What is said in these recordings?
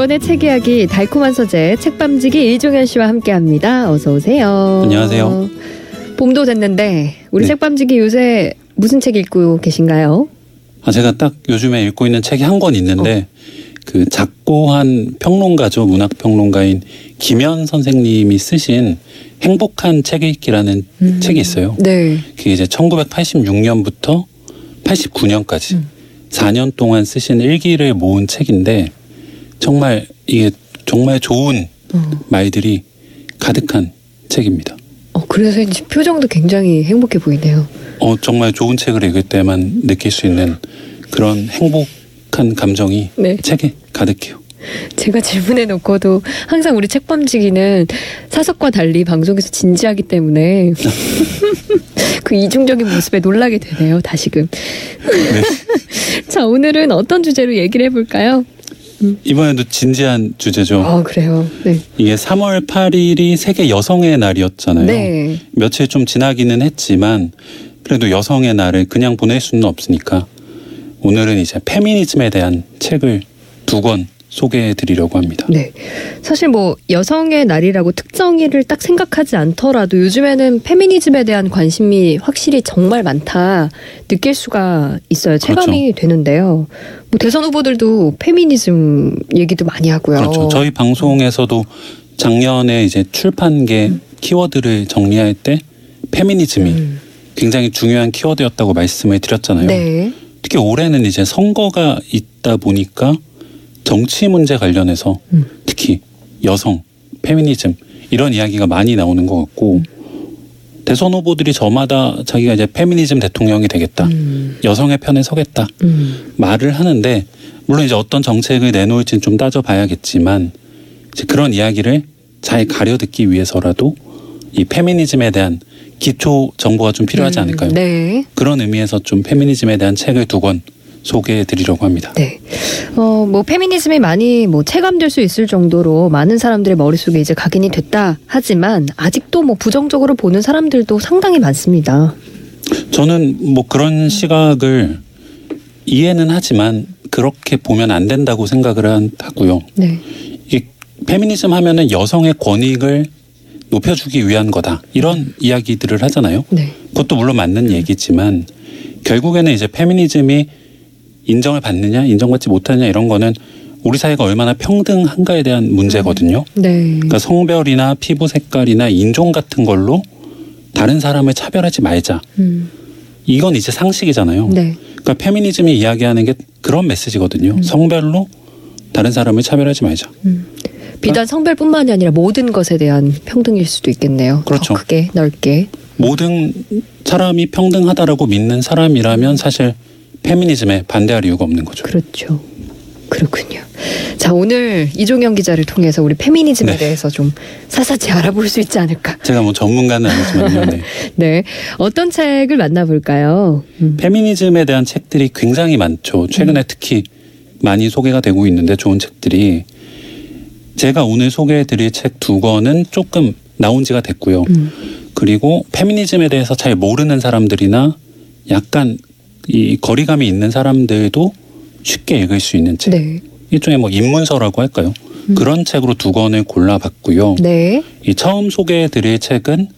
두 권의 책 이야기 달콤한 서재 책밤지기 이종현 씨와 함께합니다. 어서 오세요. 안녕하세요. 봄도 됐는데 우리 네. 책밤지기 요새 무슨 책 읽고 계신가요? 아, 제가 딱 요즘에 읽고 있는 책이 한 권 있는데 그 작고한 평론가죠 문학 평론가인 김현 선생님이 쓰신 행복한 책 읽기라는 음. 책이 있어요. 네. 그게 이제 1986년부터 89년까지 음. 4년 동안 쓰신 일기를 모은 책인데 정말 이게 정말 좋은 어. 말들이 가득한 책입니다. 어, 그래서 이제 표정도 굉장히 행복해 보이네요. 어, 정말 좋은 책을 읽을 때만 느낄 수 있는 그런 행복한 감정이 네. 책에 가득해요. 제가 질문해 놓고도 항상 우리 책밤지기는 사석과 달리 방송에서 진지하기 때문에 그 이중적인 모습에 놀라게 되네요. 다시금. 자, 오늘은 어떤 주제로 얘기를 해볼까요? 이번에도 진지한 주제죠. 아, 그래요. 네. 이게 3월 8일이 세계 여성의 날이었잖아요. 네. 며칠 좀 지나기는 했지만 그래도 여성의 날을 그냥 보낼 수는 없으니까 오늘은 이제 페미니즘에 대한 책을 두 권 소개해 드리려고 합니다. 네. 사실 뭐 여성의 날이라고 특정일을 딱 생각하지 않더라도 요즘에는 페미니즘에 대한 관심이 확실히 정말 많다 느낄 수가 있어요. 체감이 되는데요. 뭐 대선 후보들도 페미니즘 얘기도 많이 하고요. 그렇죠. 저희 방송에서도 작년에 이제 출판계 키워드를 정리할 때 페미니즘이 음. 굉장히 중요한 키워드였다고 말씀을 드렸잖아요. 네. 특히 올해는 이제 선거가 있다 보니까 정치 문제 관련해서 음. 특히 여성, 페미니즘 이런 이야기가 많이 나오는 것 같고 대선 후보들이 저마다 자기가 이제 페미니즘 대통령이 되겠다, 음. 여성의 편에 서겠다 음. 말을 하는데 물론 이제 어떤 정책을 내놓을지는 좀 따져봐야겠지만 이제 그런 이야기를 잘 가려 듣기 위해서라도 이 페미니즘에 대한 기초 정보가 좀 필요하지 음. 않을까요? 네. 그런 의미에서 좀 페미니즘에 대한 책을 두권 소개해 드리려고 합니다. 네. 어, 뭐, 페미니즘이 많이 뭐 체감될 수 있을 정도로 많은 사람들의 머릿속에 이제 각인이 됐다 하지만 아직도 뭐 부정적으로 보는 사람들도 상당히 많습니다. 저는 뭐 그런 시각을 이해는 하지만 그렇게 보면 안 된다고 생각을 한- 하고요. 네. 이 페미니즘 하면은 여성의 권익을 높여주기 위한 거다 이런 이야기들을 하잖아요. 네. 그것도 물론 맞는 얘기지만 결국에는 이제 페미니즘이 인정을 받느냐 인정받지 못하느냐 이런 거는 우리 사회가 얼마나 평등한가에 대한 문제거든요. 네. 그러니까 성별이나 피부 색깔이나 인종 같은 걸로 다른 사람을 차별하지 말자. 음. 이건 이제 상식이잖아요. 네. 그러니까 페미니즘이 이야기하는 게 그런 메시지거든요. 음. 성별로 다른 사람을 차별하지 말자. 음. 비단 성별뿐만이 아니라 모든 것에 대한 평등일 수도 있겠네요. 그렇죠. 더 크게 넓게. 모든 사람이 평등하다라고 믿는 사람이라면 사실 페미니즘에 반대할 이유가 없는 거죠. 그렇죠. 그렇군요. 자 오늘 이종영 기자를 통해서 우리 페미니즘에 네. 대해서 좀 사사치 알아볼 수 있지 않을까. 제가 뭐 전문가는 아니지만요. 네. 네. 어떤 책을 만나볼까요? 음. 페미니즘에 대한 책들이 굉장히 많죠. 최근에 특히 많이 소개가 되고 있는데 좋은 책들이 제가 오늘 소개해드릴 책 두 권은 조금 나온 지가 됐고요. 음. 그리고 페미니즘에 대해서 잘 모르는 사람들이나 약간 이 거리감이 있는 사람들도 쉽게 읽을 수 있는 책. 네. 일종의 뭐 입문서라고 할까요? 음. 그런 책으로 두 권을 골라봤고요. 네. 이 처음 소개해드릴 책은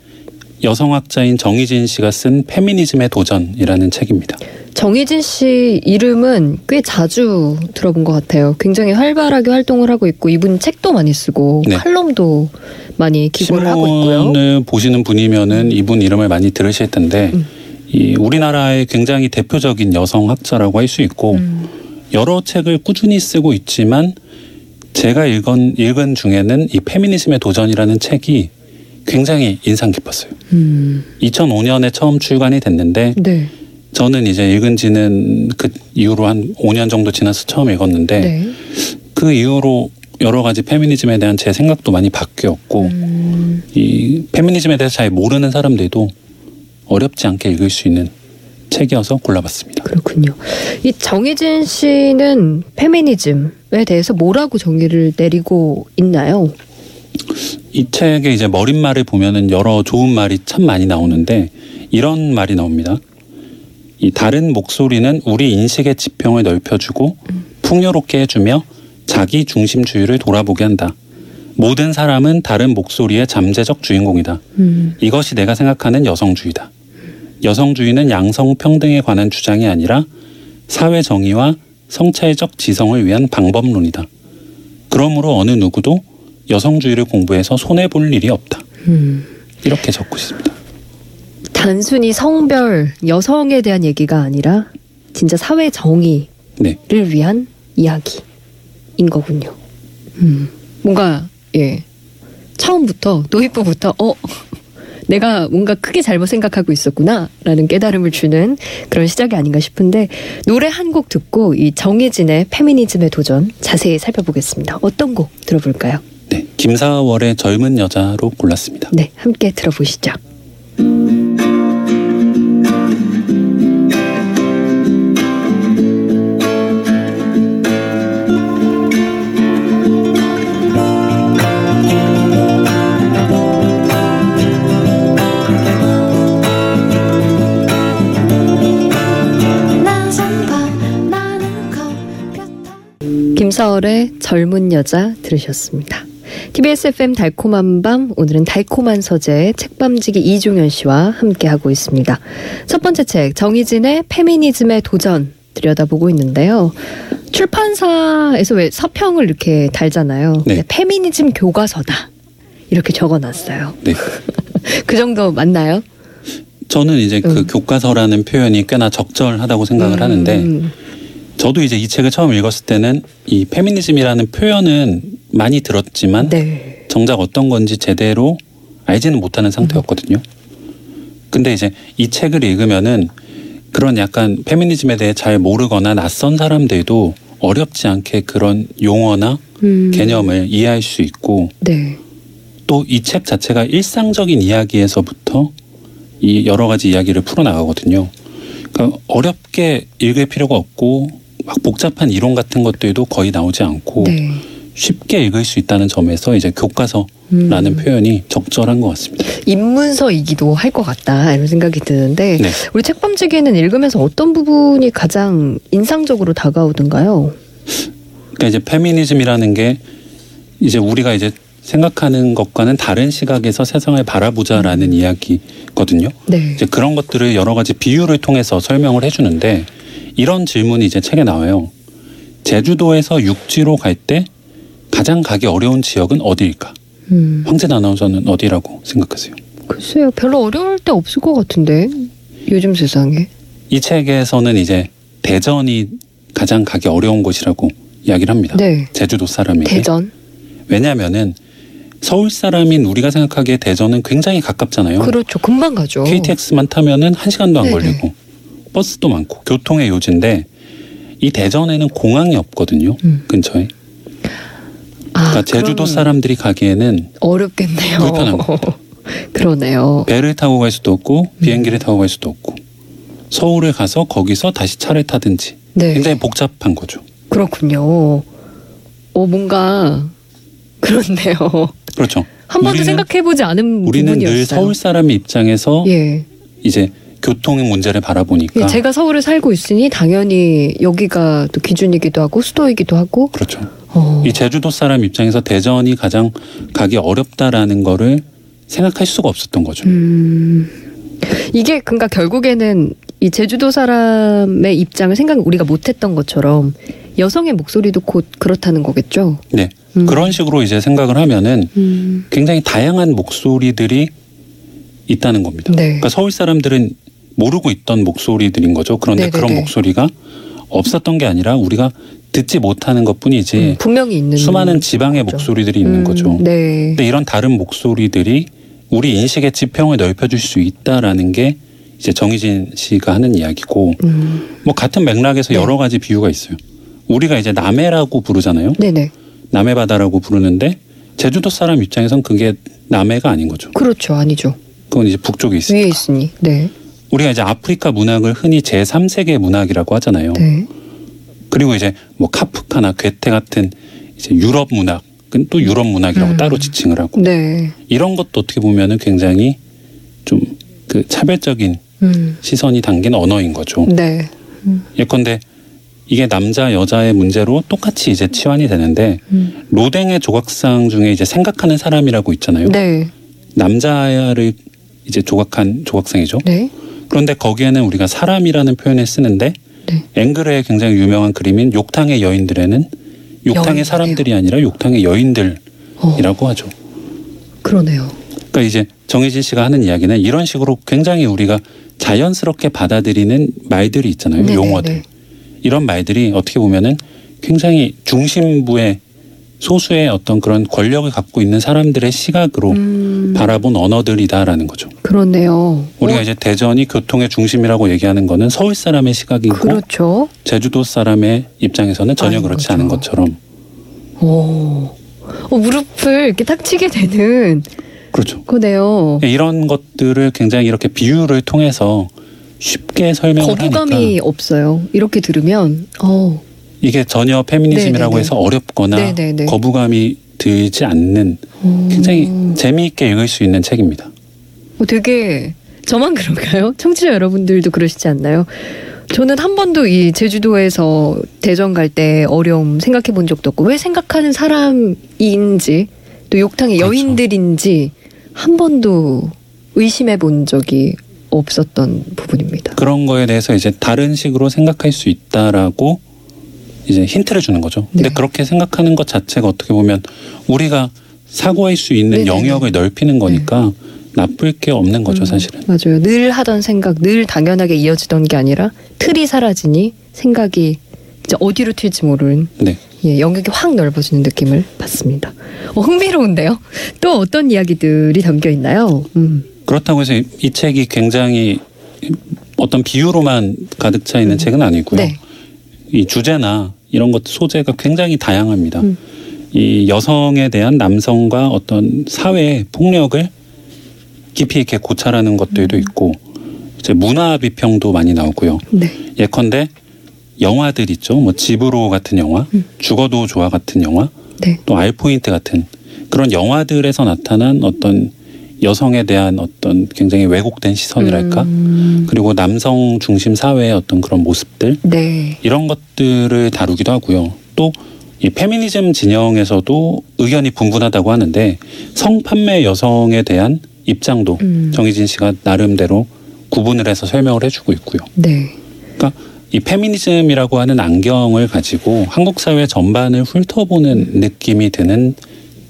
여성학자인 정희진 씨가 쓴 페미니즘의 도전이라는 책입니다. 정희진 씨 이름은 꽤 자주 들어본 것 같아요. 굉장히 활발하게 활동을 하고 있고 이분 책도 많이 쓰고 네. 칼럼도 많이 기고를 하고 있고요. 신문을 보시는 분이면은 이분 이름을 많이 들으실 텐데 음. 이 우리나라의 굉장히 대표적인 여성 학자라고 할 수 있고 음. 여러 책을 꾸준히 쓰고 있지만 제가 읽은 읽은 중에는 이 페미니즘의 도전이라는 책이 굉장히 인상 깊었어요. 음. 2005년에 처음 출간이 됐는데 네. 저는 이제 읽은 지는 그 이후로 한 5년 정도 지나서 처음 읽었는데 네. 그 이후로 여러 가지 페미니즘에 대한 제 생각도 많이 바뀌었고 음. 이 페미니즘에 대해서 잘 모르는 사람들도 어렵지 않게 읽을 수 있는 책이어서 골라봤습니다. 그렇군요. 이 정희진 씨는 페미니즘에 대해서 뭐라고 정의를 내리고 있나요? 이 책의 이제 머릿말을 보면은 여러 좋은 말이 참 많이 나오는데 이런 말이 나옵니다. 이 다른 목소리는 우리 인식의 지평을 넓혀주고 풍요롭게 해주며 자기 중심주의를 돌아보게 한다. 모든 사람은 다른 목소리의 잠재적 주인공이다. 음. 이것이 내가 생각하는 여성주의다. 여성주의는 양성 평등에 관한 주장이 아니라 사회 정의와 성차의적 지성을 위한 방법론이다. 그러므로 어느 누구도 여성주의를 공부해서 손해 볼 일이 없다. 음. 이렇게 적고 있습니다. 단순히 성별, 여성에 대한 얘기가 아니라 진짜 사회 정의를 네. 위한 이야기인 거군요. 음. 뭔가 예 처음부터 도입부부터 어 내가 뭔가 크게 잘못 생각하고 있었구나라는 깨달음을 주는 그런 시작이 아닌가 싶은데 노래 한 곡 듣고 이 정혜진의 페미니즘의 도전 자세히 살펴보겠습니다. 어떤 곡 들어볼까요? 네. 김사월의 젊은 여자로 골랐습니다. 네, 함께 들어보시죠. 김사월의 젊은 여자 들으셨습니다. TBS FM 달콤한 밤 오늘은 달콤한 서재 책밤지기 이종현 씨와 함께하고 있습니다. 첫 번째 책 정희진의 페미니즘의 도전 들여다보고 있는데요. 출판사에서 왜 서평을 이렇게 달잖아요. 네. 네, 페미니즘 교과서다 이렇게 적어놨어요. 네. 그 정도 맞나요? 저는 이제 그 음. 교과서라는 표현이 꽤나 적절하다고 생각을 음, 하는데 저도 이제 이 책을 처음 읽었을 때는 이 페미니즘이라는 표현은 많이 들었지만 네. 정작 어떤 건지 제대로 알지는 못하는 상태였거든요. 근데 이제 이 책을 읽으면은 그런 약간 페미니즘에 대해 잘 모르거나 낯선 사람들도 어렵지 않게 그런 용어나 음, 개념을 이해할 수 있고 네. 또이 책 자체가 일상적인 이야기에서부터 이 여러 가지 이야기를 풀어나가거든요. 그러니까 어렵게 읽을 필요가 없고 막 복잡한 이론 같은 것들도 거의 나오지 않고 네. 쉽게 읽을 수 있다는 점에서 이제 교과서 라는 음. 표현이 적절한 것 같습니다. 입문서이기도 할 것 같다 이런 생각이 드는데 네. 우리 책밤지기는 읽으면서 어떤 부분이 가장 인상적으로 다가오던가요? 그러니까 이제 페미니즘이라는 게 이제 우리가 이제 생각하는 것과는 다른 시각에서 세상을 바라보자라는 이야기거든요. 네. 이제 그런 것들을 여러 가지 비유를 통해서 설명을 해주는데 이런 질문이 이제 책에 나와요. 제주도에서 육지로 갈 때 가장 가기 어려운 지역은 어디일까? 음, 황진 아나운서는 어디라고 생각하세요? 글쎄요, 별로 어려울 때 없을 것 같은데 요즘 세상에. 이 책에서는 이제 대전이 가장 가기 어려운 곳이라고 이야기를 합니다. 네. 제주도 사람에게. 대전. 왜냐하면은 서울 사람인 우리가 생각하기에 대전은 굉장히 가깝잖아요. 그렇죠. 금방 가죠. KTX만 타면은 한 시간도 안 네네. 걸리고 버스도 많고 교통의 요지인데 이 대전에는 공항이 없거든요. 음. 근처에. 아, 그러니까 제주도 그럼 사람들이 가기에는 어렵겠네요. 불편한 것 그러네요. 배를 타고 갈 수도 없고 음. 비행기를 타고 갈 수도 없고 서울에 가서 거기서 다시 차를 타든지 네. 굉장히 복잡한 거죠. 그렇군요. 어 뭔가 그렇네요. 그렇죠. 한 번도 생각해보지 않은 우리는 부분이었어요. 늘 서울 사람의 입장에서 예. 이제 교통의 문제를 바라보니까 예, 제가 서울에 살고 있으니 당연히 여기가 또 기준이기도 하고 수도이기도 하고. 그렇죠. 어. 이 제주도 사람 입장에서 대전이 가장 가기 어렵다라는 거를 생각할 수가 없었던 거죠. 음. 이게 그러니까 결국에는 이 제주도 사람의 입장을 생각 우리가 못했던 것처럼 여성의 목소리도 곧 그렇다는 거겠죠. 네. 음. 그런 식으로 이제 생각을 하면은 음. 굉장히 다양한 목소리들이 있다는 겁니다. 네. 그러니까 서울 사람들은 모르고 있던 목소리들인 거죠. 그런데 네네네. 그런 목소리가 없었던 게 아니라 우리가 듣지 못하는 것 뿐이지 음, 분명히 있는 수많은 지방의 거죠. 목소리들이 있는 음, 거죠. 네. 근데 이런 다른 목소리들이 우리 인식의 지평을 넓혀줄 수 있다라는 게 이제 정희진 씨가 하는 이야기고 음. 뭐 같은 맥락에서 네. 여러 가지 비유가 있어요. 우리가 이제 남해라고 부르잖아요. 네네. 남해 바다라고 부르는데 제주도 사람 입장에선 그게 남해가 아닌 거죠. 그렇죠. 아니죠. 그건 이제 북쪽에 있어요. 위에 있으니. 네. 우리가 이제 아프리카 문학을 흔히 제3세계 문학이라고 하잖아요. 네. 그리고 이제 뭐 카프카나 괴테 같은 이제 유럽 문학은 또 유럽 문학이라고 음. 따로 지칭을 하고 네. 이런 것도 어떻게 보면은 굉장히 좀 그 차별적인 음. 시선이 담긴 언어인 거죠. 네. 예컨대 이게 남자 여자의 문제로 똑같이 이제 치환이 되는데 음. 로댕의 조각상 중에 이제 생각하는 사람이라고 있잖아요. 네. 남자를 이제 조각한 조각상이죠. 네. 그런데 거기에는 우리가 사람이라는 표현을 쓰는데 네. 앵글의 굉장히 유명한 그림인 욕탕의 여인들에는 욕탕의. 사람들이 아니라 욕탕의 여인들이라고 어, 하죠. 그러네요. 그러니까 이제 정혜진 씨가 하는 이야기는 이런 식으로 굉장히 우리가 자연스럽게 받아들이는 말들이 있잖아요. 네네네. 용어들. 이런 말들이 어떻게 보면은 굉장히 중심부의 소수의 어떤 그런 권력을 갖고 있는 사람들의 시각으로 음, 바라본 언어들이다라는 거죠. 그러네요. 우리가 어, 이제 대전이 교통의 중심이라고 얘기하는 거는 서울 사람의 시각이고 그렇죠. 제주도 사람의 입장에서는 전혀 그렇지 거죠. 않은 것처럼 오. 어, 무릎을 이렇게 탁 치게 되는 그렇죠. 거네요. 이런 것들을 굉장히 이렇게 비유를 통해서 쉽게 설명을 거부감이 하니까 없어요. 이렇게 들으면 어, 이게 전혀 페미니즘이라고 네네네. 해서 어렵거나 네네네. 거부감이 들지 않는 음, 굉장히 재미있게 읽을 수 있는 책입니다. 어, 되게 저만 그런가요? 청취자 여러분들도 그러시지 않나요? 저는 한 번도 이 제주도에서 대전 갈 때 어려움 생각해 본 적도 없고 왜 생각하는 사람인지 또 욕탕의 그렇죠. 여인들인지 한 번도 의심해 본 적이 없었던 부분입니다. 그런 거에 대해서 이제 다른 식으로 생각할 수 있다라고 이제 힌트를 주는 거죠. 근데 네. 그렇게 생각하는 것 자체가 어떻게 보면 우리가 사고할 수 있는 네네네. 영역을 넓히는 거니까 나쁠 게 없는 거죠, 음, 사실은. 맞아요. 늘 하던 생각, 늘 당연하게 이어지던 게 아니라 틀이 사라지니 생각이 이제 어디로 튈지 모르는 네. 예, 영역이 확 넓어지는 느낌을 받습니다. 어, 흥미로운데요. 또 어떤 이야기들이 담겨 있나요? 음. 그렇다고 해서 이- 이 책이 굉장히 어떤 비유로만 가득 차 있는 음. 책은 아니고요. 네. 이 주제나 이런 것 소재가 굉장히 다양합니다. 음. 이 여성에 대한 남성과 어떤 사회의 폭력을 깊이 있게 고찰하는 것들도 음. 있고 이제 문화 비평도 많이 나오고요. 네. 예컨대 영화들 있죠. 뭐 집으로 같은 영화, 음. 죽어도 좋아 같은 영화, 네. 또 알포인트 같은 그런 영화들에서 나타난 어떤 여성에 대한 어떤 굉장히 왜곡된 시선이랄까 음, 그리고 남성 중심 사회의 어떤 그런 모습들 네. 이런 것들을 다루기도 하고요. 또 이 페미니즘 진영에서도 의견이 분분하다고 하는데 성판매 여성에 대한 입장도 음. 정희진 씨가 나름대로 구분을 해서 설명을 해주고 있고요. 네. 그러니까 이 페미니즘이라고 하는 안경을 가지고 한국 사회 전반을 훑어보는 느낌이 드는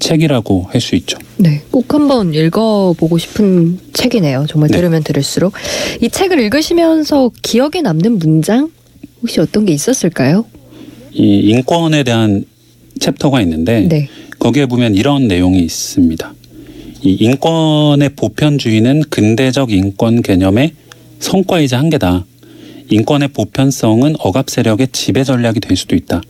책이라고 할 수 있죠. 네. 꼭 한번 읽어보고 싶은 책이네요. 정말 네. 들으면 들을수록. 이 책을 읽으시면서 기억에 남는 문장 혹시 어떤 게 있었을까요? 이 인권에 대한 챕터가 있는데 네. 거기에 보면 이런 내용이 있습니다. 이 인권의 보편주의는 근대적 인권 개념의 성과이자 한계다. 인권의 보편성은 억압 세력의 지배 전략이 될 수도 있다.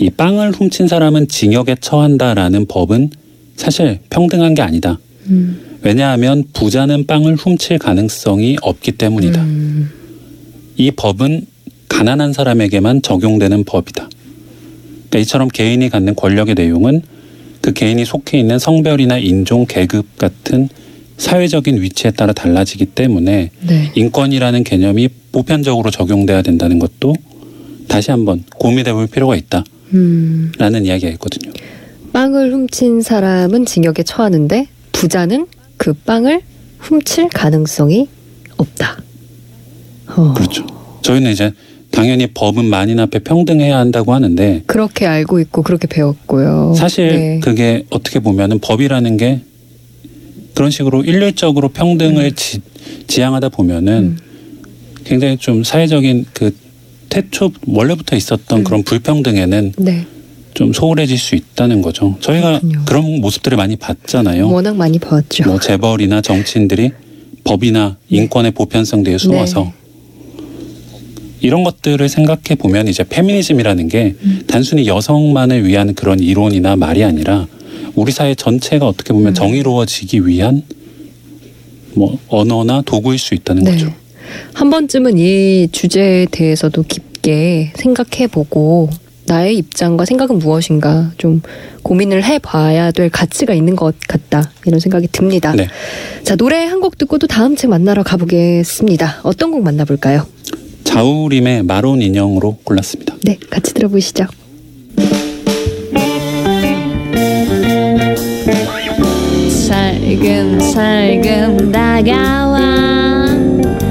이 빵을 훔친 사람은 징역에 처한다라는 법은 사실 평등한 게 아니다. 음. 왜냐하면 부자는 빵을 훔칠 가능성이 없기 때문이다. 음. 이 법은 가난한 사람에게만 적용되는 법이다. 그러니까 이처럼 개인이 갖는 권력의 내용은 그 개인이 속해 있는 성별이나 인종, 계급 같은 사회적인 위치에 따라 달라지기 때문에 네. 인권이라는 개념이 보편적으로 적용돼야 된다는 것도 다시 한번 고민해 볼 필요가 있다 라는 음. 이야기가 있거든요. 빵을 훔친 사람은 징역에 처하는데 부자는 그 빵을 훔칠 가능성이 없다. 어, 그렇죠. 저희는 이제 당연히 법은 만인 앞에 평등해야 한다고 하는데 그렇게 알고 있고 그렇게 배웠고요. 사실 네. 그게 어떻게 보면은 법이라는 게 그런 식으로 일률적으로 평등을 지, 지향하다 보면은 음. 굉장히 좀 사회적인 그 태초 원래부터 있었던 음. 그런 불평등에는 네. 좀 소홀해질 수 있다는 거죠. 저희가 그렇군요. 그런 모습들을 많이 봤잖아요. 워낙 많이 봤죠. 뭐 재벌이나 정치인들이 법이나 인권의 보편성 뒤에 숨어서 네. 이런 것들을 생각해 보면 이제 페미니즘이라는 게 음. 단순히 여성만을 위한 그런 이론이나 말이 아니라 우리 사회 전체가 어떻게 보면 음. 정의로워지기 위한 뭐 언어나 도구일 수 있다는 네. 거죠. 한 번쯤은 이 주제에 대해서도 깊게 생각해보고 나의 입장과 생각은 무엇인가 좀 고민을 해봐야 될 가치가 있는 것 같다 이런 생각이 듭니다. 네. 자 노래 한 곡 듣고 또 다음 책 만나러 가보겠습니다. 어떤 곡 만나볼까요? 자우림의 마론 인형으로 골랐습니다. 네, 같이 들어보시죠. 살금살금 다가와 내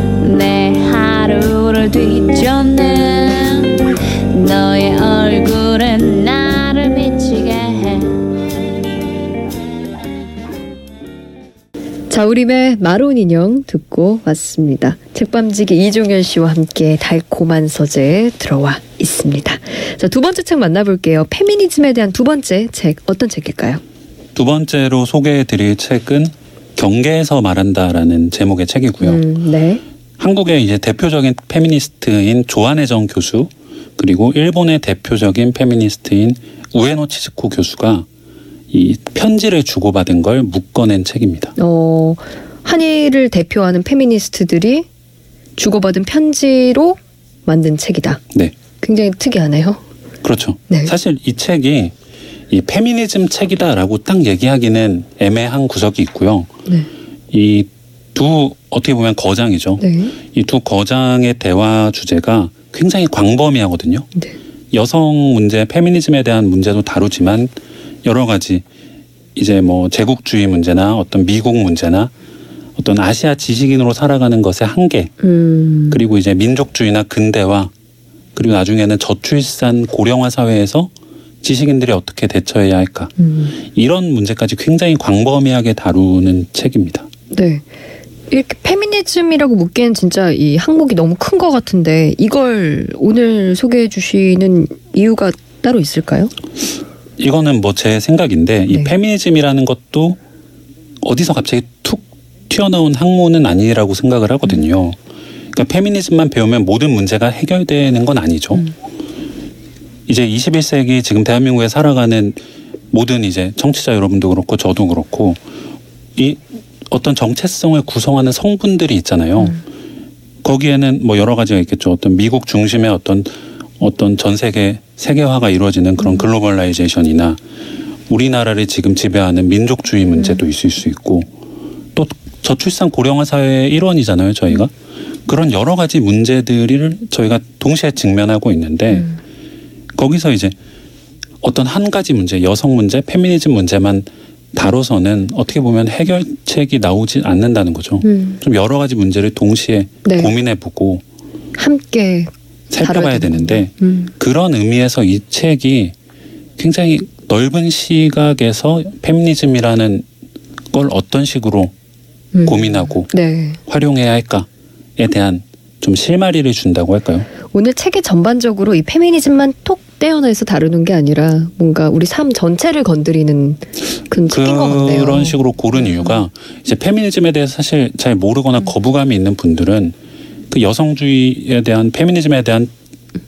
하루를 뒤쫓는 너의 얼굴은 나를 미치게 해 자우림의 마론 인형 듣고 왔습니다. 책밤지기 이종현 씨와 함께 달콤한 서재 들어와 있습니다. 자, 두 번째 책 만나볼게요. 페미니즘에 대한 두 번째 책 어떤 책일까요? 두 번째로 소개해드릴 책은 경계에서 말한다라는 제목의 책이고요. 음, 네. 한국의 이제 대표적인 페미니스트인 조한혜정 교수 그리고 일본의 대표적인 페미니스트인 우에노 치즈코 교수가 이 편지를 주고받은 걸 묶어낸 책입니다. 어, 한일을 대표하는 페미니스트들이 주고받은 편지로 만든 책이다. 네, 굉장히 특이하네요. 그렇죠. 네. 사실 이 책이 이 페미니즘 책이다라고 딱 얘기하기는 애매한 구석이 있고요. 네. 이 두 어떻게 보면 거장이죠. 네. 이두 거장의 대화 주제가 굉장히 광범위하거든요. 네. 여성 문제, 페미니즘에 대한 문제도 다루지만 여러 가지 이제 뭐 제국주의 문제나 어떤 미국 문제나 어떤 아시아 지식인으로 살아가는 것의 한계 음. 그리고 이제 민족주의나 근대화 그리고 나중에는 저출산 고령화 사회에서 지식인들이 어떻게 대처해야 할까 음. 이런 문제까지 굉장히 광범위하게 다루는 책입니다. 네. 이렇게 페미니즘이라고 묻기엔 진짜 이 항목이 너무 큰 것 같은데 이걸 오늘 소개해 주시는 이유가 따로 있을까요? 이거는 뭐 제 생각인데 이 네. 페미니즘이라는 것도 어디서 갑자기 툭 튀어나온 학문은 아니라고 생각을 하거든요. 그러니까 페미니즘만 배우면 모든 문제가 해결되는 건 아니죠. 음. 이제 21세기 지금 대한민국에 살아가는 모든 이제 청취자 여러분도 그렇고 저도 그렇고 이 어떤 정체성을 구성하는 성분들이 있잖아요. 음. 거기에는 뭐 여러 가지가 있겠죠. 어떤 미국 중심의 어떤 어떤 전 세계 세계화가 이루어지는 그런 글로벌라이제이션이나 우리나라를 지금 지배하는 민족주의 문제도 있을 수 있고 또 저출산 고령화 사회의 일원이잖아요. 저희가 그런 여러 가지 문제들을 저희가 동시에 직면하고 있는데 음. 거기서 이제 어떤 한 가지 문제, 여성 문제, 페미니즘 문제만 다뤄서는 어떻게 보면 해결책이 나오지 않는다는 거죠. 음. 좀 여러 가지 문제를 동시에 네. 고민해보고 함께 살펴봐야 되는데 음. 그런 의미에서 이 책이 굉장히 넓은 시각에서 페미니즘이라는 걸 어떤 식으로 음. 고민하고 네. 활용해야 할까에 대한 좀 실마리를 준다고 할까요? 오늘 책의 전반적으로 이 페미니즘만 톡 떼어내서 다루는 게 아니라 뭔가 우리 삶 전체를 건드리는 그런 책인 것 같네요. 그런 식으로 고른 이유가 이제 페미니즘에 대해서 사실 잘 음. 모르거나 거부감이 있는 분들은 그 여성주의에 대한 페미니즘에 대한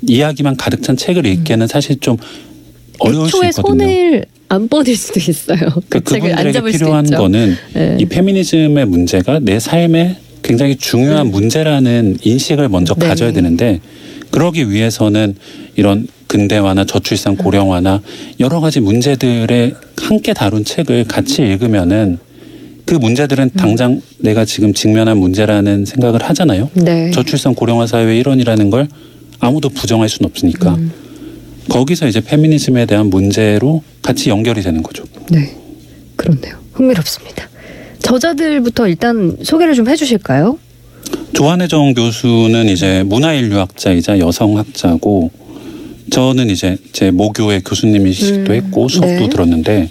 이야기만 가득 찬 책을 읽기에는 사실 좀 어려울 수 있거든요. 손을 안 뻗을 수도 있어요. 그 그러니까 책을 안 잡을 수도 필요한 있죠. 거는 네. 이 페미니즘의 문제가 내 삶에 굉장히 중요한 문제라는 인식을 먼저 음. 네. 가져야 되는데 그러기 위해서는 이런 근대화나 저출산 고령화나 여러 가지 문제들에 함께 다룬 책을 같이 읽으면은 그 문제들은 음. 당장 내가 지금 직면한 문제라는 생각을 하잖아요. 네. 저출산 고령화 사회의 일원이라는 걸 아무도 부정할 수는 없으니까 음. 거기서 이제 페미니즘에 대한 문제로 같이 연결이 되는 거죠. 네. 그렇네요. 흥미롭습니다. 저자들부터 일단 소개를 좀 해주실까요? 조한혜정 교수는 이제 문화인류학자이자 여성학자고 저는 이제 제 모교의 교수님이시기도 음, 했고 수업도 네. 들었는데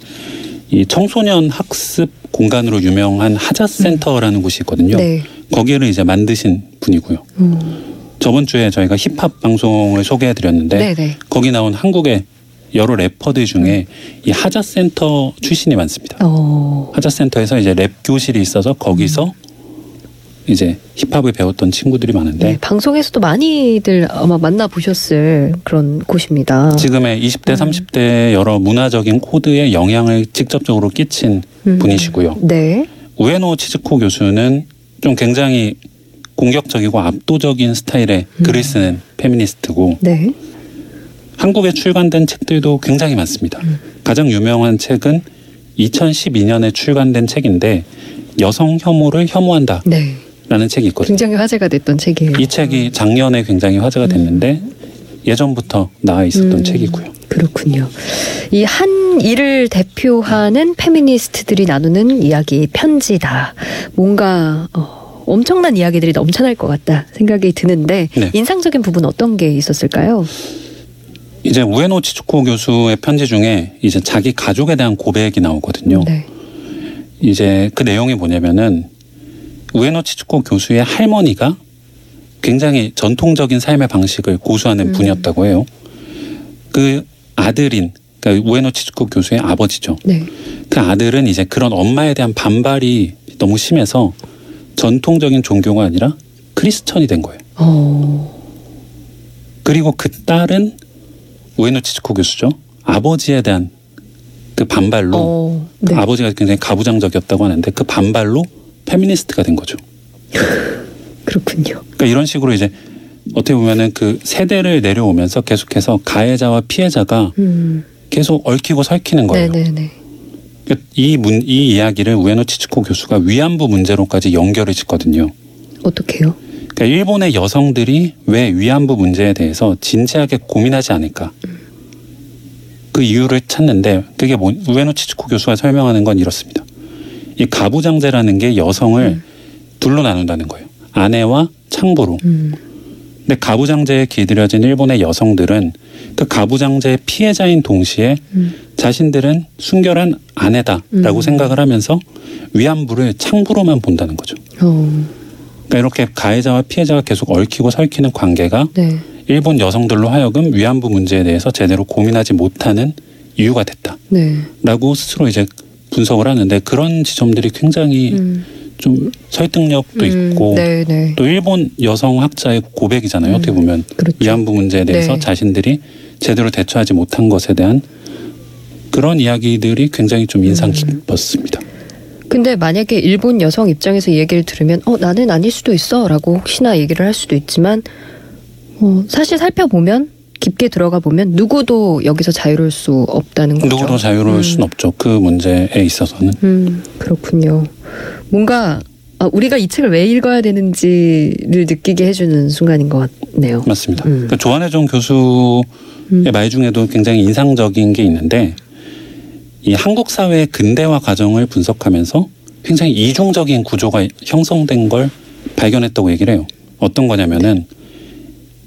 이 청소년 학습 공간으로 유명한 하자센터라는 곳이 있거든요. 네. 거기를 이제 만드신 분이고요. 음. 저번 주에 저희가 힙합 방송을 소개해드렸는데 네, 네. 거기 나온 한국의 여러 래퍼들 중에 음. 이 하자센터 출신이 많습니다. 어. 하자센터에서 이제 랩 교실이 있어서 거기서 이제 힙합을 배웠던 친구들이 많은데 네, 방송에서도 많이들 아마 만나 보셨을 그런 곳입니다. 지금의 20대, 음. 30대 여러 문화적인 코드에 영향을 직접적으로 끼친 음. 분이시고요. 네. 우에노 치즈코 교수는 좀 굉장히 공격적이고 압도적인 스타일의 음. 글을 쓰는 페미니스트고 네. 한국에 출간된 책들도 굉장히 많습니다. 음. 가장 유명한 책은 2012년에 출간된 책인데 여성 혐오를 혐오한다. 네. 라는 책이 있거든요. 굉장히 화제가 됐던 책이에요. 이 책이 작년에 굉장히 화제가 됐는데 예전부터 나와 있었던 음. 책이고요. 그렇군요. 이 한 일을 대표하는 페미니스트들이 나누는 이야기 편지다. 뭔가 어, 엄청난 이야기들이 넘쳐날 것 같다 생각이 드는데 네. 인상적인 부분 어떤 게 있었을까요? 이제 우에노 치츠코 교수의 편지 중에 이제 자기 가족에 대한 고백이 나오거든요. 네. 이제 그 내용이 뭐냐면은 우에노 치츠코 교수의 할머니가 굉장히 전통적인 삶의 방식을 고수하는 음. 분이었다고 해요. 그 아들인 그러니까 우에노 치츠코 교수의 아버지죠. 네. 그 아들은 이제 그런 엄마에 대한 반발이 너무 심해서 전통적인 종교가 아니라 크리스천이 된 거예요. 어. 그리고 그 딸은 우에노 치츠코 교수죠. 아버지에 대한 그 반발로 어. 네. 아버지가 굉장히 가부장적이었다고 하는데 그 반발로 페미니스트가 된 거죠. 그렇군요. 그러니까 이런 식으로 이제 어떻게 보면은 그 세대를 내려오면서 계속해서 가해자와 피해자가 음. 계속 얽히고 설키는 거예요. 네네네. 그러니까 이, 문, 이 이야기를 우에노 치츠코 교수가 위안부 문제로까지 연결을 짓거든요. 어떻게요? 그러니까 일본의 여성들이 왜 위안부 문제에 대해서 진지하게 고민하지 않을까? 그 이유를 찾는데 그게 뭐, 우에노 치츠코 교수가 설명하는 건 이렇습니다. 이 가부장제라는 게 여성을 음. 둘로 나눈다는 거예요. 아내와 창부로. 음. 근데 가부장제에 길들여진 일본의 여성들은 그 가부장제의 피해자인 동시에 음. 자신들은 순결한 아내다라고 음. 생각을 하면서 위안부를 창부로만 본다는 거죠. 어. 그러니까 이렇게 가해자와 피해자가 계속 얽히고 설키는 관계가 네. 일본 여성들로 하여금 위안부 문제에 대해서 제대로 고민하지 못하는 이유가 됐다라고 네. 스스로 이제 분석을 하는데 그런 지점들이 굉장히 음. 좀 설득력도 음. 있고 네 네. 또 일본 여성 학자의 고백이잖아요. 음. 어떻게 보면 그렇죠. 위안부 문제에 대해서 네. 자신들이 제대로 대처하지 못한 것에 대한 그런 이야기들이 굉장히 좀 인상 음. 깊었습니다. 근데 만약에 일본 여성 입장에서 이 얘기를 들으면 어 나는 아닐 수도 있어라고 혹시나 얘기를 할 수도 있지만 어, 사실 살펴보면 깊게 들어가 보면 누구도 여기서 자유로울 수 없다는 거죠. 누구도 자유로울 음. 수는 없죠. 그 문제에 있어서는. 음 그렇군요. 뭔가 아, 우리가 이 책을 왜 읽어야 되는지를 느끼게 해주는 순간인 것 같네요. 맞습니다. 음. 그러니까 조한혜정 교수의 음. 말 중에도 굉장히 인상적인 게 있는데 이 한국 사회의 근대화 과정을 분석하면서 굉장히 이중적인 구조가 형성된 걸 발견했다고 얘기를 해요. 어떤 거냐면은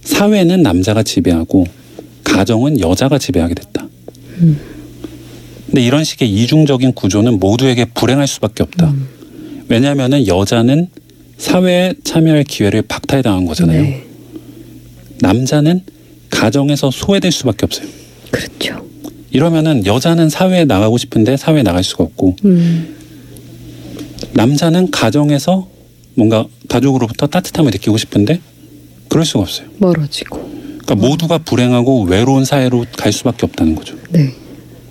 사회는 남자가 지배하고 가정은 여자가 지배하게 됐다. 음. 근데 이런 식의 이중적인 구조는 모두에게 불행할 수밖에 없다. 음. 왜냐하면은 여자는 사회에 참여할 기회를 박탈당한 거잖아요. 네. 남자는 가정에서 소외될 수밖에 없어요. 그렇죠. 이러면은 여자는 사회에 나가고 싶은데 사회에 나갈 수가 없고 음. 남자는 가정에서 뭔가 가족으로부터 따뜻함을 느끼고 싶은데 그럴 수가 없어요. 멀어지고. 그러니까 모두가 불행하고 외로운 사회로 갈 수밖에 없다는 거죠. 네.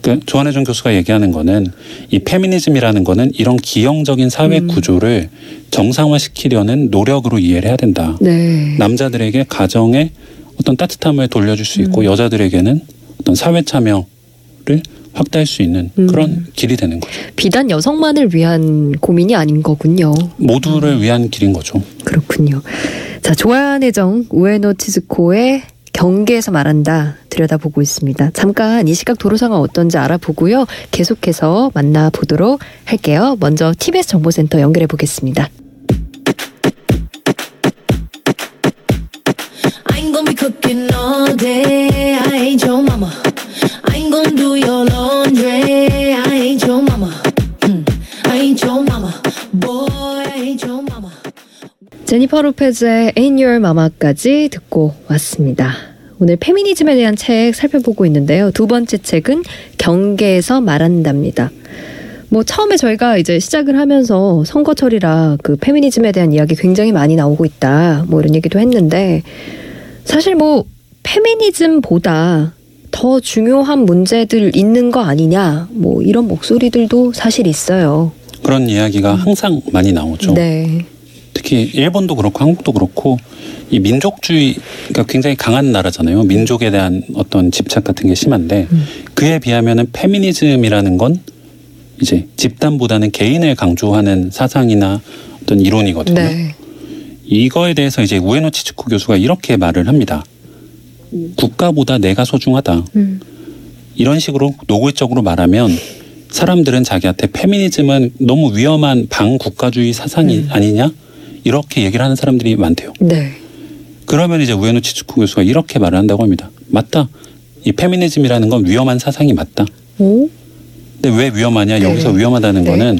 그러니까 조한혜정 교수가 얘기하는 거는 이 페미니즘이라는 거는 이런 기형적인 사회 음. 구조를 정상화시키려는 노력으로 이해를 해야 된다. 네. 남자들에게 가정에 어떤 따뜻함을 돌려줄 수 있고 음. 여자들에게는 어떤 사회 참여를 확대할 수 있는 음. 그런 길이 되는 거죠. 비단 여성만을 위한 고민이 아닌 거군요. 모두를 음. 위한 길인 거죠. 그렇군요. 자, 조한의 정 우에노 치즈코의 경계에서 말한다 들여다보고 있습니다. 잠깐 이 시각 도로 상황 어떤지 알아보고요. 계속해서 만나보도록 할게요. 먼저 TBS 정보센터 연결해 보겠습니다. 제니퍼 로페즈의 Ain't Your Mama까지 듣고 왔습니다. 오늘 페미니즘에 대한 책 살펴보고 있는데요. 두 번째 책은 경계에서 말한답니다. 뭐 처음에 저희가 이제 시작을 하면서 선거철이라 그 페미니즘에 대한 이야기 굉장히 많이 나오고 있다. 뭐 이런 얘기도 했는데 사실 뭐 페미니즘보다 더 중요한 문제들 있는 거 아니냐. 뭐 이런 목소리들도 사실 있어요. 그런 이야기가 항상 많이 나오죠. 네. 특히 일본도 그렇고 한국도 그렇고 이 민족주의가 굉장히 강한 나라잖아요. 민족에 대한 어떤 집착 같은 게 심한데 음. 그에 비하면은 페미니즘이라는 건 이제 집단보다는 개인을 강조하는 사상이나 어떤 이론이거든요. 네. 이거에 대해서 이제 우에노 치츠코 교수가 이렇게 말을 합니다. 국가보다 내가 소중하다. 음. 이런 식으로 노골적으로 말하면 사람들은 자기한테 페미니즘은 너무 위험한 반국가주의 사상이 음. 아니냐 이렇게 얘기를 하는 사람들이 많대요. 네. 그러면 이제 우에노 치츠코 교수가 이렇게 말을 한다고 합니다. 맞다. 이 페미니즘이라는 건 위험한 사상이 맞다. 오. 근데 왜 위험하냐? 네. 여기서 위험하다는 네. 거는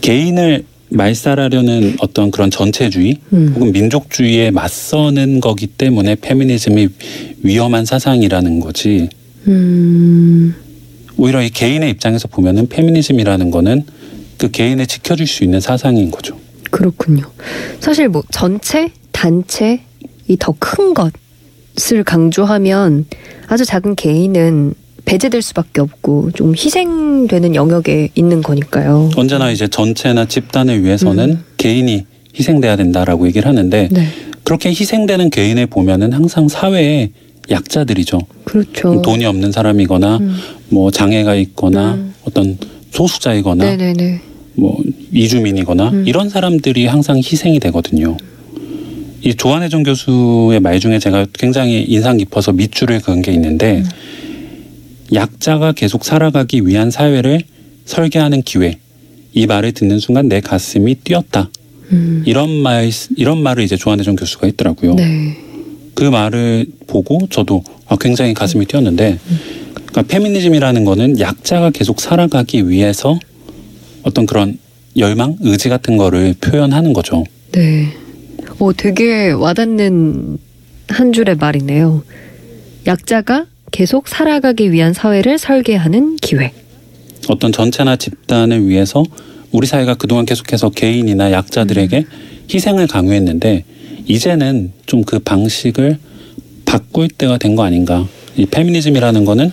개인을 말살하려는 어떤 그런 전체주의 음. 혹은 민족주의에 맞서는 거기 때문에 페미니즘이 위험한 사상이라는 거지. 음. 오히려 이 개인의 입장에서 보면은 페미니즘이라는 거는 그 개인을 지켜줄 수 있는 사상인 거죠. 그렇군요. 사실 뭐 전체, 단체 이 더 큰 것을 강조하면 아주 작은 개인은 배제될 수밖에 없고 좀 희생되는 영역에 있는 거니까요. 언제나 이제 전체나 집단을 위해서는 음. 개인이 희생돼야 된다라고 얘기를 하는데 네. 그렇게 희생되는 개인을 보면은 항상 사회에 약자들이죠. 그렇죠. 돈이 없는 사람이거나 음. 뭐 장애가 있거나 음. 어떤 소수자이거나 네네네. 뭐 이주민이거나 음. 이런 사람들이 항상 희생이 되거든요. 이 조한혜정 교수의 말 중에 제가 굉장히 인상 깊어서 밑줄을 그은 게 있는데 음. 약자가 계속 살아가기 위한 사회를 설계하는 기회. 이 말을 듣는 순간 내 가슴이 뛰었다. 음. 이런 말 이런 말을 이제 조한혜정 교수가 했더라고요. 네. 그 말을 보고 저도 아, 굉장히 가슴이 뛰었는데 그러니까 페미니즘이라는 거는 약자가 계속 살아가기 위해서 어떤 그런 열망, 의지 같은 거를 표현하는 거죠. 네. 오, 되게 와닿는 한 줄의 말이네요. 약자가 계속 살아가기 위한 사회를 설계하는 기회. 어떤 전체나 집단을 위해서 우리 사회가 그동안 계속해서 개인이나 약자들에게 희생을 강요했는데 이제는 좀 그 방식을 바꿀 때가 된 거 아닌가. 이 페미니즘이라는 거는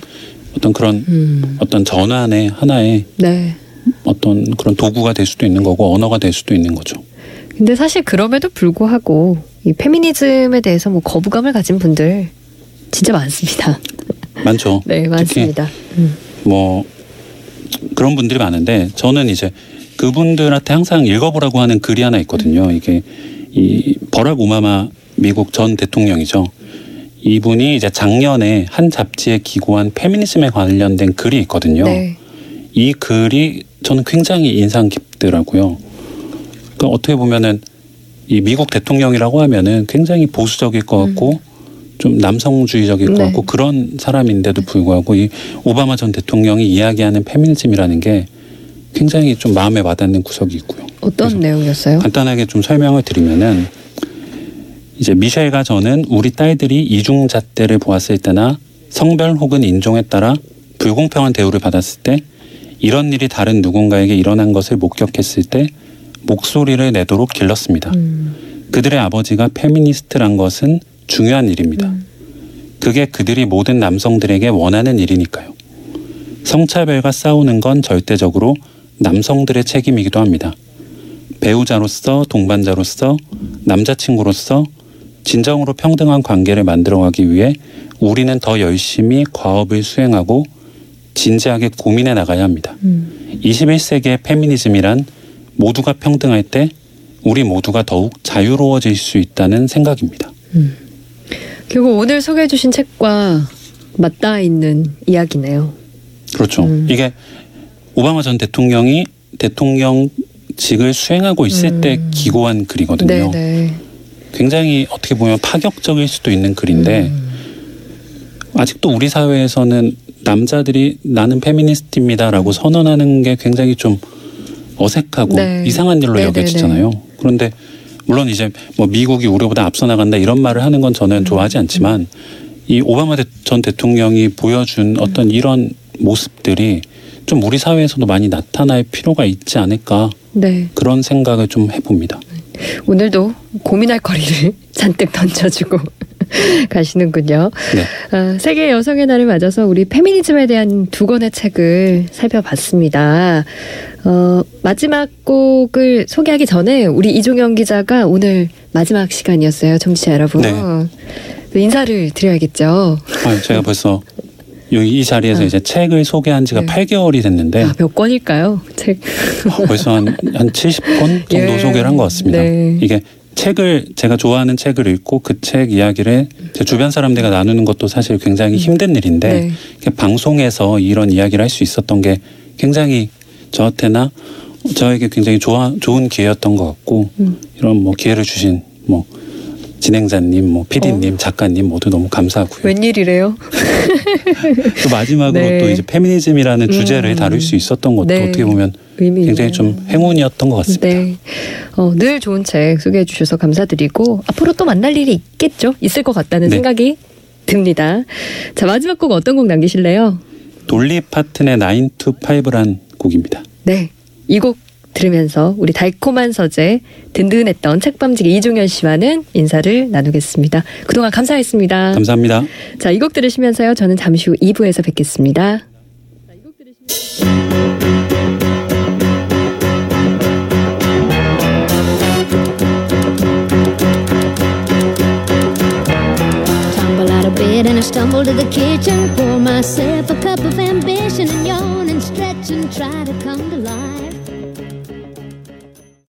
어떤 그런 음. 어떤 전환의 하나의 네. 어떤 그런 도구가 될 수도 있는 거고 언어가 될 수도 있는 거죠. 근데 사실 그럼에도 불구하고 이 페미니즘에 대해서 뭐 거부감을 가진 분들 진짜 많습니다. 많죠. 네, 많습니다. 음. 뭐 그런 분들이 많은데 저는 이제 그분들한테 항상 읽어보라고 하는 글이 하나 있거든요. 이게 이 버락 오바마 미국 전 대통령이죠. 이분이 이제 작년에 한 잡지에 기고한 페미니즘에 관련된 글이 있거든요. 네. 이 글이 저는 굉장히 인상 깊더라고요. 그러니까 어떻게 보면은 이 미국 대통령이라고 하면은 굉장히 보수적일 것 같고 좀 남성주의적일 것 네. 같고 그런 사람인데도 불구하고 이 오바마 전 대통령이 이야기하는 페미니즘이라는 게 굉장히 좀 마음에 와닿는 구석이 있고요. 어떤 내용이었어요? 간단하게 좀 설명을 드리면은 이제 미셸과 저는 우리 딸들이 이중잣대를 보았을 때나 성별 혹은 인종에 따라 불공평한 대우를 받았을 때 이런 일이 다른 누군가에게 일어난 것을 목격했을 때 목소리를 내도록 길렀습니다. 음. 그들의 아버지가 페미니스트란 것은 중요한 일입니다. 음. 그게 그들이 모든 남성들에게 원하는 일이니까요. 성차별과 싸우는 건 절대적으로 남성들의 책임이기도 합니다. 배우자로서, 동반자로서, 남자친구로서 진정으로 평등한 관계를 만들어가기 위해 우리는 더 열심히 과업을 수행하고 진지하게 고민해 나가야 합니다. 음. 21세기의 페미니즘이란 모두가 평등할 때 우리 모두가 더욱 자유로워질 수 있다는 생각입니다. 결국 오늘 소개해 주신 책과 맞닿아 있는 이야기네요. 그렇죠. 음. 이게 오바마 전 대통령이 대통령직을 수행하고 있을 때 음. 기고한 글이거든요. 네네. 굉장히 어떻게 보면 파격적일 수도 있는 글인데 음. 아직도 우리 사회에서는 남자들이 나는 페미니스트입니다라고 선언하는 게 굉장히 좀 어색하고 네. 이상한 일로 네네네. 여겨지잖아요. 그런데 물론 이제 뭐 미국이 우리보다 앞서 나간다 이런 말을 하는 건 저는 음. 좋아하지 않지만 이 오바마 대- 전 대통령이 보여준 어떤 이런 모습들이 좀 우리 사회에서도 많이 나타날 필요가 있지 않을까 네. 그런 생각을 좀 해봅니다. 오늘도 고민할 거리를 잔뜩 던져주고 가시는군요. 네. 아, 세계 여성의 날을 맞아서 우리 페미니즘에 대한 두 권의 책을 살펴봤습니다. 어, 마지막 곡을 소개하기 전에 우리 이종영 기자가 오늘 마지막 시간이었어요. 청취자 여러분. 네. 또 인사를 드려야겠죠. 아, 제가 벌써 여기 이 자리에서 아. 이제 책을 소개한 지가 네. 8개월이 됐는데 아, 몇 권일까요? 책. 벌써 한, 한 70권 정도 예. 소개를 한 것 같습니다. 네. 이게 책을 제가 좋아하는 책을 읽고 그 책 이야기를 제 주변 사람들과 나누는 것도 사실 굉장히 힘든 일인데 네. 방송에서 이런 이야기를 할 수 있었던 게 굉장히 저한테나 저에게 굉장히 좋아 좋은 기회였던 것 같고 음. 이런 뭐 기회를 주신 뭐 진행자님, 뭐 PD님, 작가님 모두 너무 감사하고요. 웬일이래요? 또 마지막으로 네. 또 이제 페미니즘이라는 주제를 음. 다룰 수 있었던 것도 네. 어떻게 보면 의미 굉장히. 좀 행운이었던 것 같습니다. 네. 어, 늘 좋은 책 소개해 주셔서 감사드리고 앞으로 또 만날 일이 있겠죠? 있을 것 같다는 네. 생각이 듭니다. 자, 마지막 곡 어떤 곡 남기실래요? 돌리 파튼의 9 to 5란 곡입니다. 네. 이 곡 들으면서 우리 달콤한 서재 든든했던 책밤지기 이종현 씨와는 인사를 나누겠습니다. 그동안 감사했습니다. 감사합니다. 자, 이 곡 들으시면서요. 저는 잠시 후 2부에서 뵙겠습니다. Tumble stumble to the kitchen. Pour myself a cup of ambition and yawn and stretch and try to come to life.